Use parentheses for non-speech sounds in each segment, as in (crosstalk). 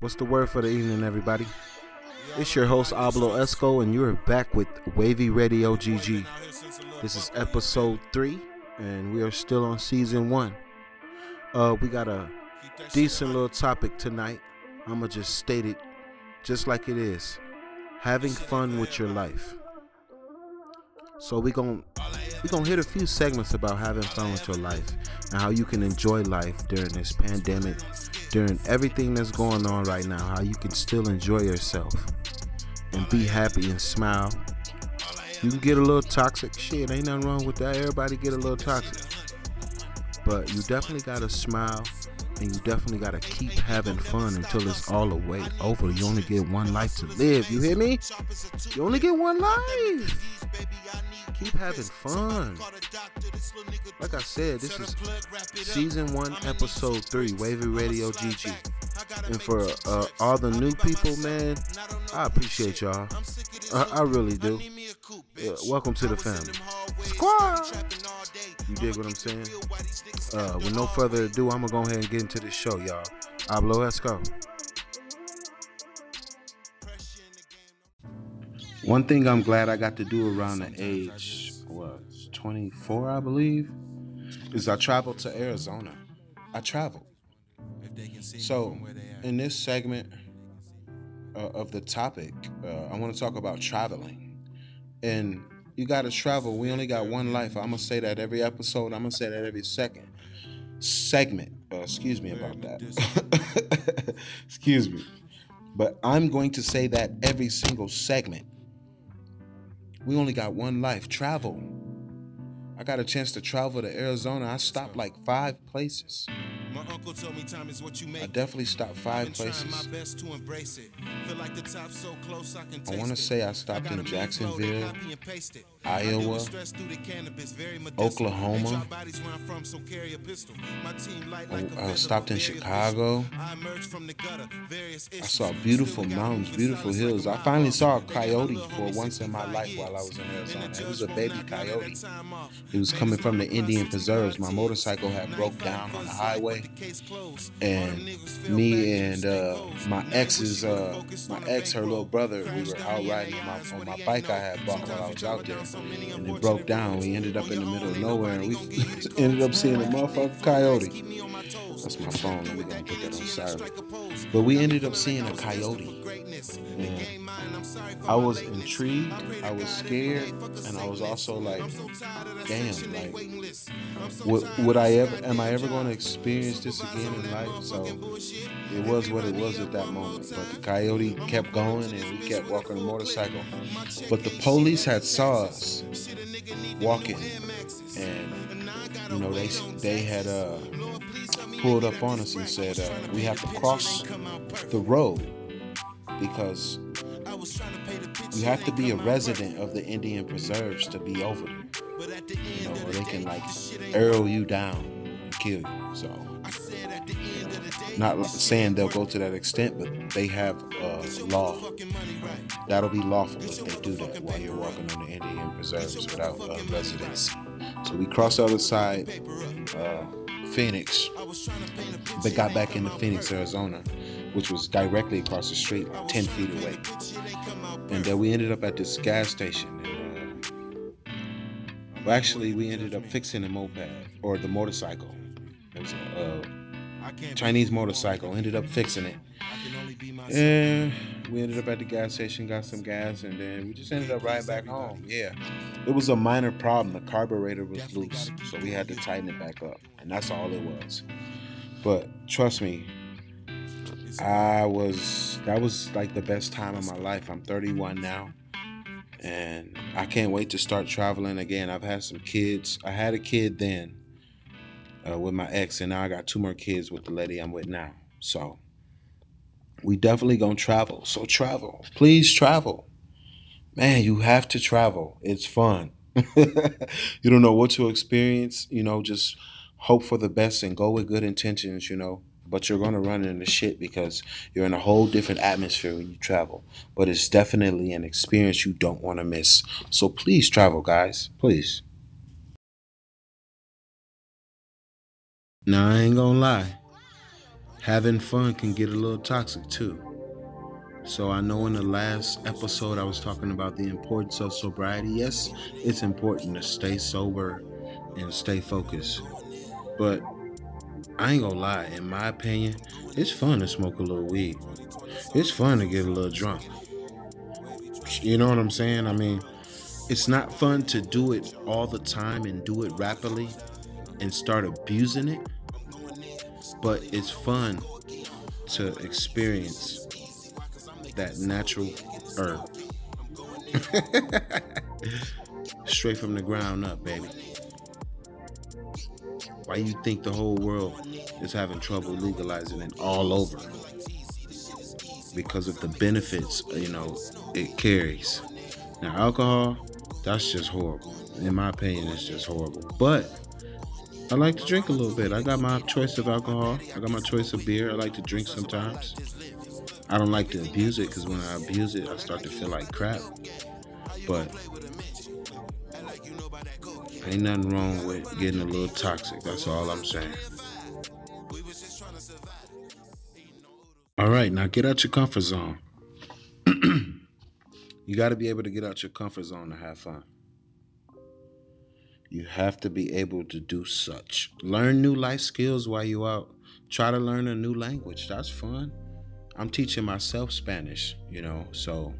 What's the word for the evening, everybody? It's your host, Ablo Esco, and you're back with Wavy Radio GG. This is episode three, and we are still on season one. Uh, we got a decent little topic tonight. I'ma just state it just like it is. Having fun with your life. So we gon' we gonna hit a few segments about having fun with your life and how you can enjoy life during this pandemic, during everything that's going on right now. How you can still enjoy yourself and be happy and smile. You can get a little toxic. Shit, ain't nothing wrong with that. Everybody get a little toxic, but you definitely gotta smile and you definitely gotta keep having fun until it's all the way over. You only get one life to live. You hear me? You only get one life. Keep having fun. Like I said, this is season one, episode three, Wavy Radio GG. And for uh, all the new people, man, I appreciate y'all. I, I really do. Yeah, welcome to the family. Squad! You dig what I'm saying? Uh, with no further ado, I'm gonna go ahead and get into this show, y'all. Hablo, let's go. One thing I'm glad I got to do around the age, was 24, I believe, is I traveled to Arizona. I traveled. So, in this segment uh, of the topic, uh, I want to talk about traveling. And you got to travel. We only got one life. I'm going to say that every episode. I'm going to say that every second. Segment. Uh, excuse me about that. (laughs) excuse me. But I'm going to say that every single segment. We only got one life. Travel. I got a chance to travel to Arizona. I stopped like five places. My uncle told me time is what you make. I definitely stopped five places. I want to say I stopped in Jacksonville, Iowa, Oklahoma. I stopped in Chicago. I saw beautiful mountains, beautiful hills. I finally saw a coyote for once in my life while I was in Arizona. It was a baby coyote. It was coming from the Indian preserves. My motorcycle had broke down on the highway. and me and uh, my ex's, uh, my ex, her little brother, we were out riding on my, on my bike I had bought while I was out there, and it broke down. We ended up in the middle of nowhere, and we (laughs) ended up seeing a motherfucking coyote. That's my phone. Let me go and put that on silent. But we ended up seeing a coyote. And I was intrigued, I was scared, and I was also like, damn, like, would, would I ever, am I ever going to experience this again in life? So it was what it was at that moment. But the coyote kept going and we kept walking the motorcycle. But the police had saw us walking and, you know, they, they had, uh, pulled up on us and said, uh, we have to cross the road because you have to be a resident of the Indian preserves to be over there. You know, where they can like arrow you down and kill you. So, not saying they'll go to that extent, but they have uh, law. That'll be lawful if they do that while you're walking on the Indian preserves without residency. So we crossed the other side, uh, Phoenix, but got back into Phoenix, Arizona which was directly across the street, 10 feet away. And uh, we ended up at this gas station. And, uh, well, actually, we ended up fixing the moped or the motorcycle. It was a, a Chinese motorcycle. Ended up fixing it. And we ended up at the gas station, got some gas, and then we just ended up riding back home. Yeah. It was a minor problem. The carburetor was loose, so we had to tighten it back up. And that's all it was. But trust me, I was that was like the best time of my life. I'm 31 now, and I can't wait to start traveling again. I've had some kids. I had a kid then uh, with my ex, and now I got two more kids with the lady I'm with now. So we definitely gonna travel. So travel, please travel, man. You have to travel. It's fun. (laughs) you don't know what to experience. You know, just hope for the best and go with good intentions. You know but you're to run into shit because you're in a whole different atmosphere when you travel. But it's definitely an experience you don't want to miss. So please travel, guys. Please. Now, I ain't to lie. having fun can get a little toxic too. So I know in the last episode I was talking about the importance of sobriety. Yes, it's important to stay sober and stay focused. But I ain't gonna lie, in my opinion, it's fun to smoke a little weed. It's fun to get a little drunk. You know what I'm saying? I mean, it's not fun to do it all the time and do it rapidly and start abusing it, but it's fun to experience that natural herb. (laughs) Straight from the ground up, baby. Why you think the whole world is having trouble legalizing it all over? Because of the benefits, you know, it carries. Now, alcohol, that's just horrible. In my opinion, it's just horrible. But I like to drink a little bit. I got my choice of alcohol. I got my choice of beer. I like to drink sometimes. I don't like to abuse it because when I abuse it, I start to feel like crap. But Ain't nothing wrong with getting a little toxic. That's all I'm saying. All right, now get out your comfort zone. (clears throat) you got to be able to get out your comfort zone to have fun. You have to be able to do such. Learn new life skills while you're out. Try to learn a new language. That's fun. I'm teaching myself Spanish, you know, so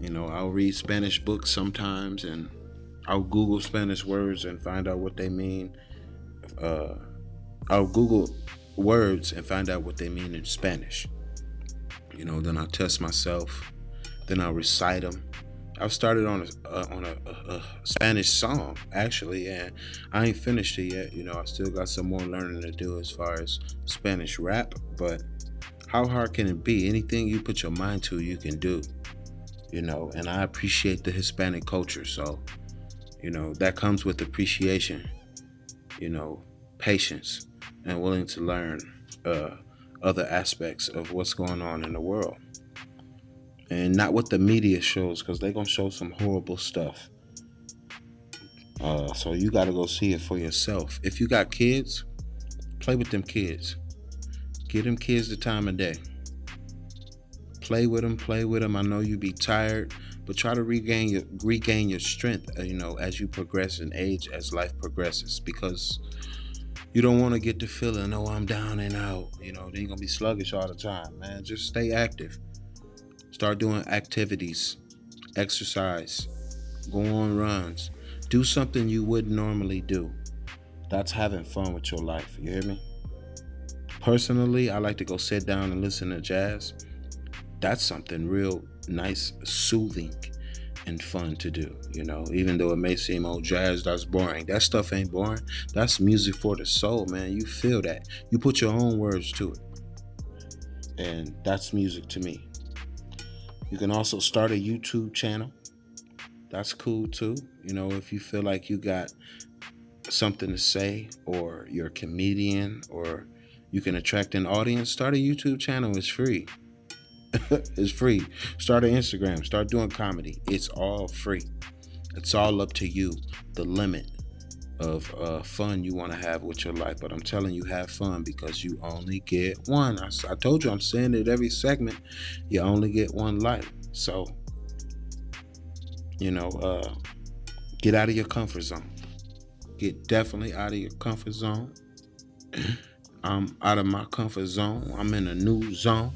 you know, I'll read Spanish books sometimes and I'll Google Spanish words and find out what they mean. Uh, I'll Google words and find out what they mean in Spanish. You know, then I'll test myself. Then I'll recite them. I've started on a uh, on a, a, a, Spanish song actually, and I ain't finished it yet. You know, I still got some more learning to do as far as Spanish rap. But how hard can it be? Anything you put your mind to, you can do. You know, and I appreciate the Hispanic culture, so you know, that comes with appreciation, you know, patience, and willing to learn uh, other aspects of what's going on in the world. And not what the media shows, because they're to show some horrible stuff. Uh, so you got to go see it for yourself. If you got kids, play with them kids. Give them kids the time of day. Play with them, play with them. I know you be tired but try to regain your regain your strength uh, you know as you progress in age as life progresses because you don't want to get the feeling oh i'm down and out you know then you're gonna be sluggish all the time man just stay active start doing activities exercise go on runs do something you wouldn't normally do that's having fun with your life you hear me personally i like to go sit down and listen to jazz that's something real nice, soothing, and fun to do. You know, even though it may seem old oh, jazz that's boring, that stuff ain't boring. That's music for the soul, man. You feel that. You put your own words to it, and that's music to me. You can also start a YouTube channel. That's cool too. You know, if you feel like you got something to say, or you're a comedian, or you can attract an audience, start a YouTube channel. It's free. (laughs) it's free. Start an Instagram. Start doing comedy. It's all free. It's all up to you. The limit of uh, fun you want to have with your life. But I'm telling you, have fun because you only get one. I, I told you, I'm saying it every segment. You only get one life. So, you know, uh, get out of your comfort zone. Get definitely out of your comfort zone. (clears throat) I'm out of my comfort zone. I'm in a new zone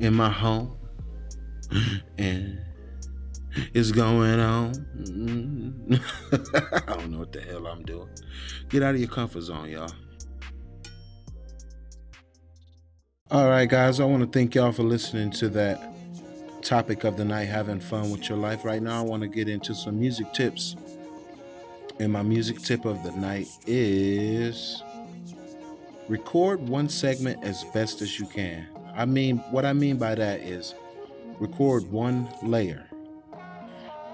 in my home (clears throat) and it's going on. Mm-hmm. (laughs) I don't know what the hell I'm doing. Get out of your comfort zone, y'all. All right, guys, I want to thank y'all for listening to that topic of the night having fun with your life. Right now, I want to get into some music tips. And my music tip of the night is record one segment as best as you can. I mean, what I mean by that is record one layer.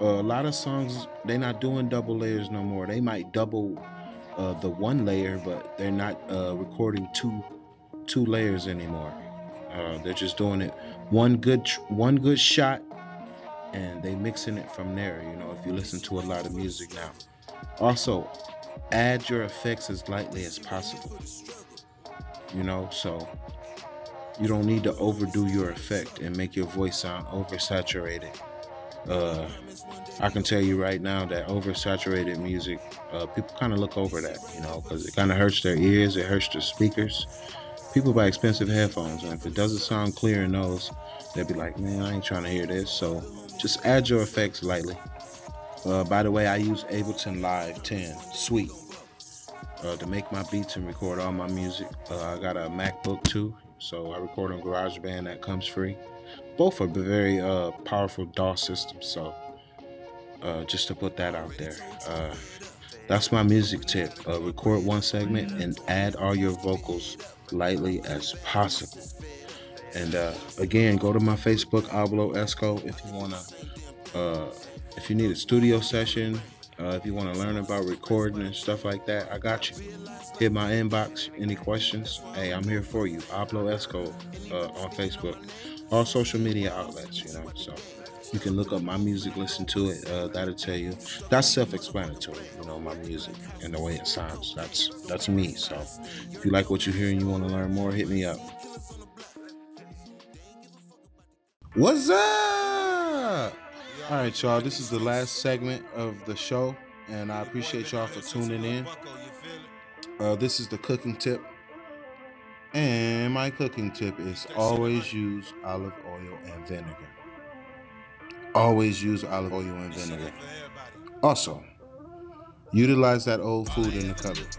Uh, a lot of songs they're not doing double layers no more. They might double uh, the one layer, but they're not uh, recording two two layers anymore. Uh, they're just doing it one good one good shot, and they mixing it from there. You know, if you listen to a lot of music now. Also, add your effects as lightly as possible. you know, so you don't need to overdo your effect and make your voice sound oversaturated. Uh, I can tell you right now that oversaturated music, uh, people kind of look over that, you know, because it kind of hurts their ears, it hurts their speakers. People buy expensive headphones, and if it doesn't sound clear in those, they'll be like, man, I ain't trying to hear this. So just add your effects lightly. Uh, by the way, I use Ableton Live 10 Suite uh, to make my beats and record all my music. Uh, I got a MacBook too, so I record on GarageBand that comes free. Both are very uh, powerful DAW systems, so uh, just to put that out there. Uh, that's my music tip. Uh, record one segment and add all your vocals lightly as possible. And uh, again, go to my Facebook, Ablo Esco, if you wanna, uh, if you need a studio session, uh, if you want to learn about recording and stuff like that, I got you. Hit my inbox. Any questions? Hey, I'm here for you. Ablo Esco uh, on Facebook, all social media outlets. You know, so you can look up my music, listen to it. Uh, that'll tell you. That's self-explanatory. You know, my music and the way it sounds. That's that's me. So if you like what you hear and you want to learn more, hit me up. What's up? All right, y'all. This is the last segment of the show, and I appreciate y'all for tuning in. Uh, this is the cooking tip, and my cooking tip is always use olive oil and vinegar. Always use olive oil and vinegar. Also, utilize that old food in the cupboard.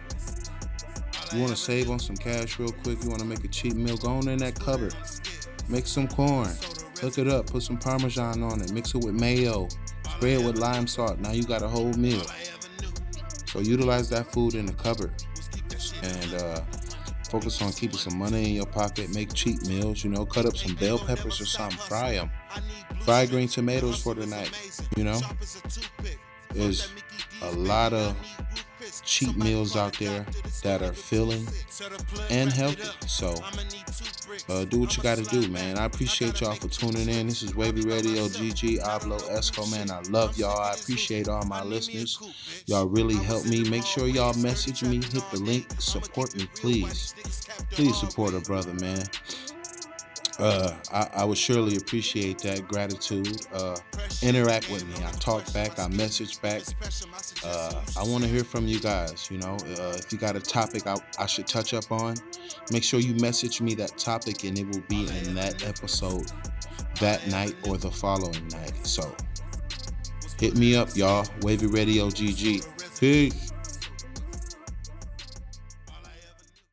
You want to save on some cash real quick? You want to make a cheap meal? Go on in that cupboard. Make some corn Cook it up, put some Parmesan on it, mix it with mayo, spray it with lime salt. Now you got a whole meal. So utilize that food in the cupboard and uh, focus on keeping some money in your pocket. Make cheap meals, you know, cut up some bell peppers or something, fry them. Fry green tomatoes for the night, you know. There's a lot of cheap meals out there that are filling and healthy. So uh, do what you got to do, man. I appreciate y'all for tuning in. This is Wavy Radio, GG, Ablo, Esco, man. I love y'all. I appreciate all my listeners. Y'all really help me. Make sure y'all message me, hit the link, support me, please. Please support a brother, man. Uh, I, I, would surely appreciate that gratitude. Uh, interact with me. I talk back. I message back. Uh, I want to hear from you guys. You know, uh, if you got a topic I, I, should touch up on, make sure you message me that topic, and it will be in that episode that night or the following night. So hit me up, y'all. Wavy Radio GG. Peace.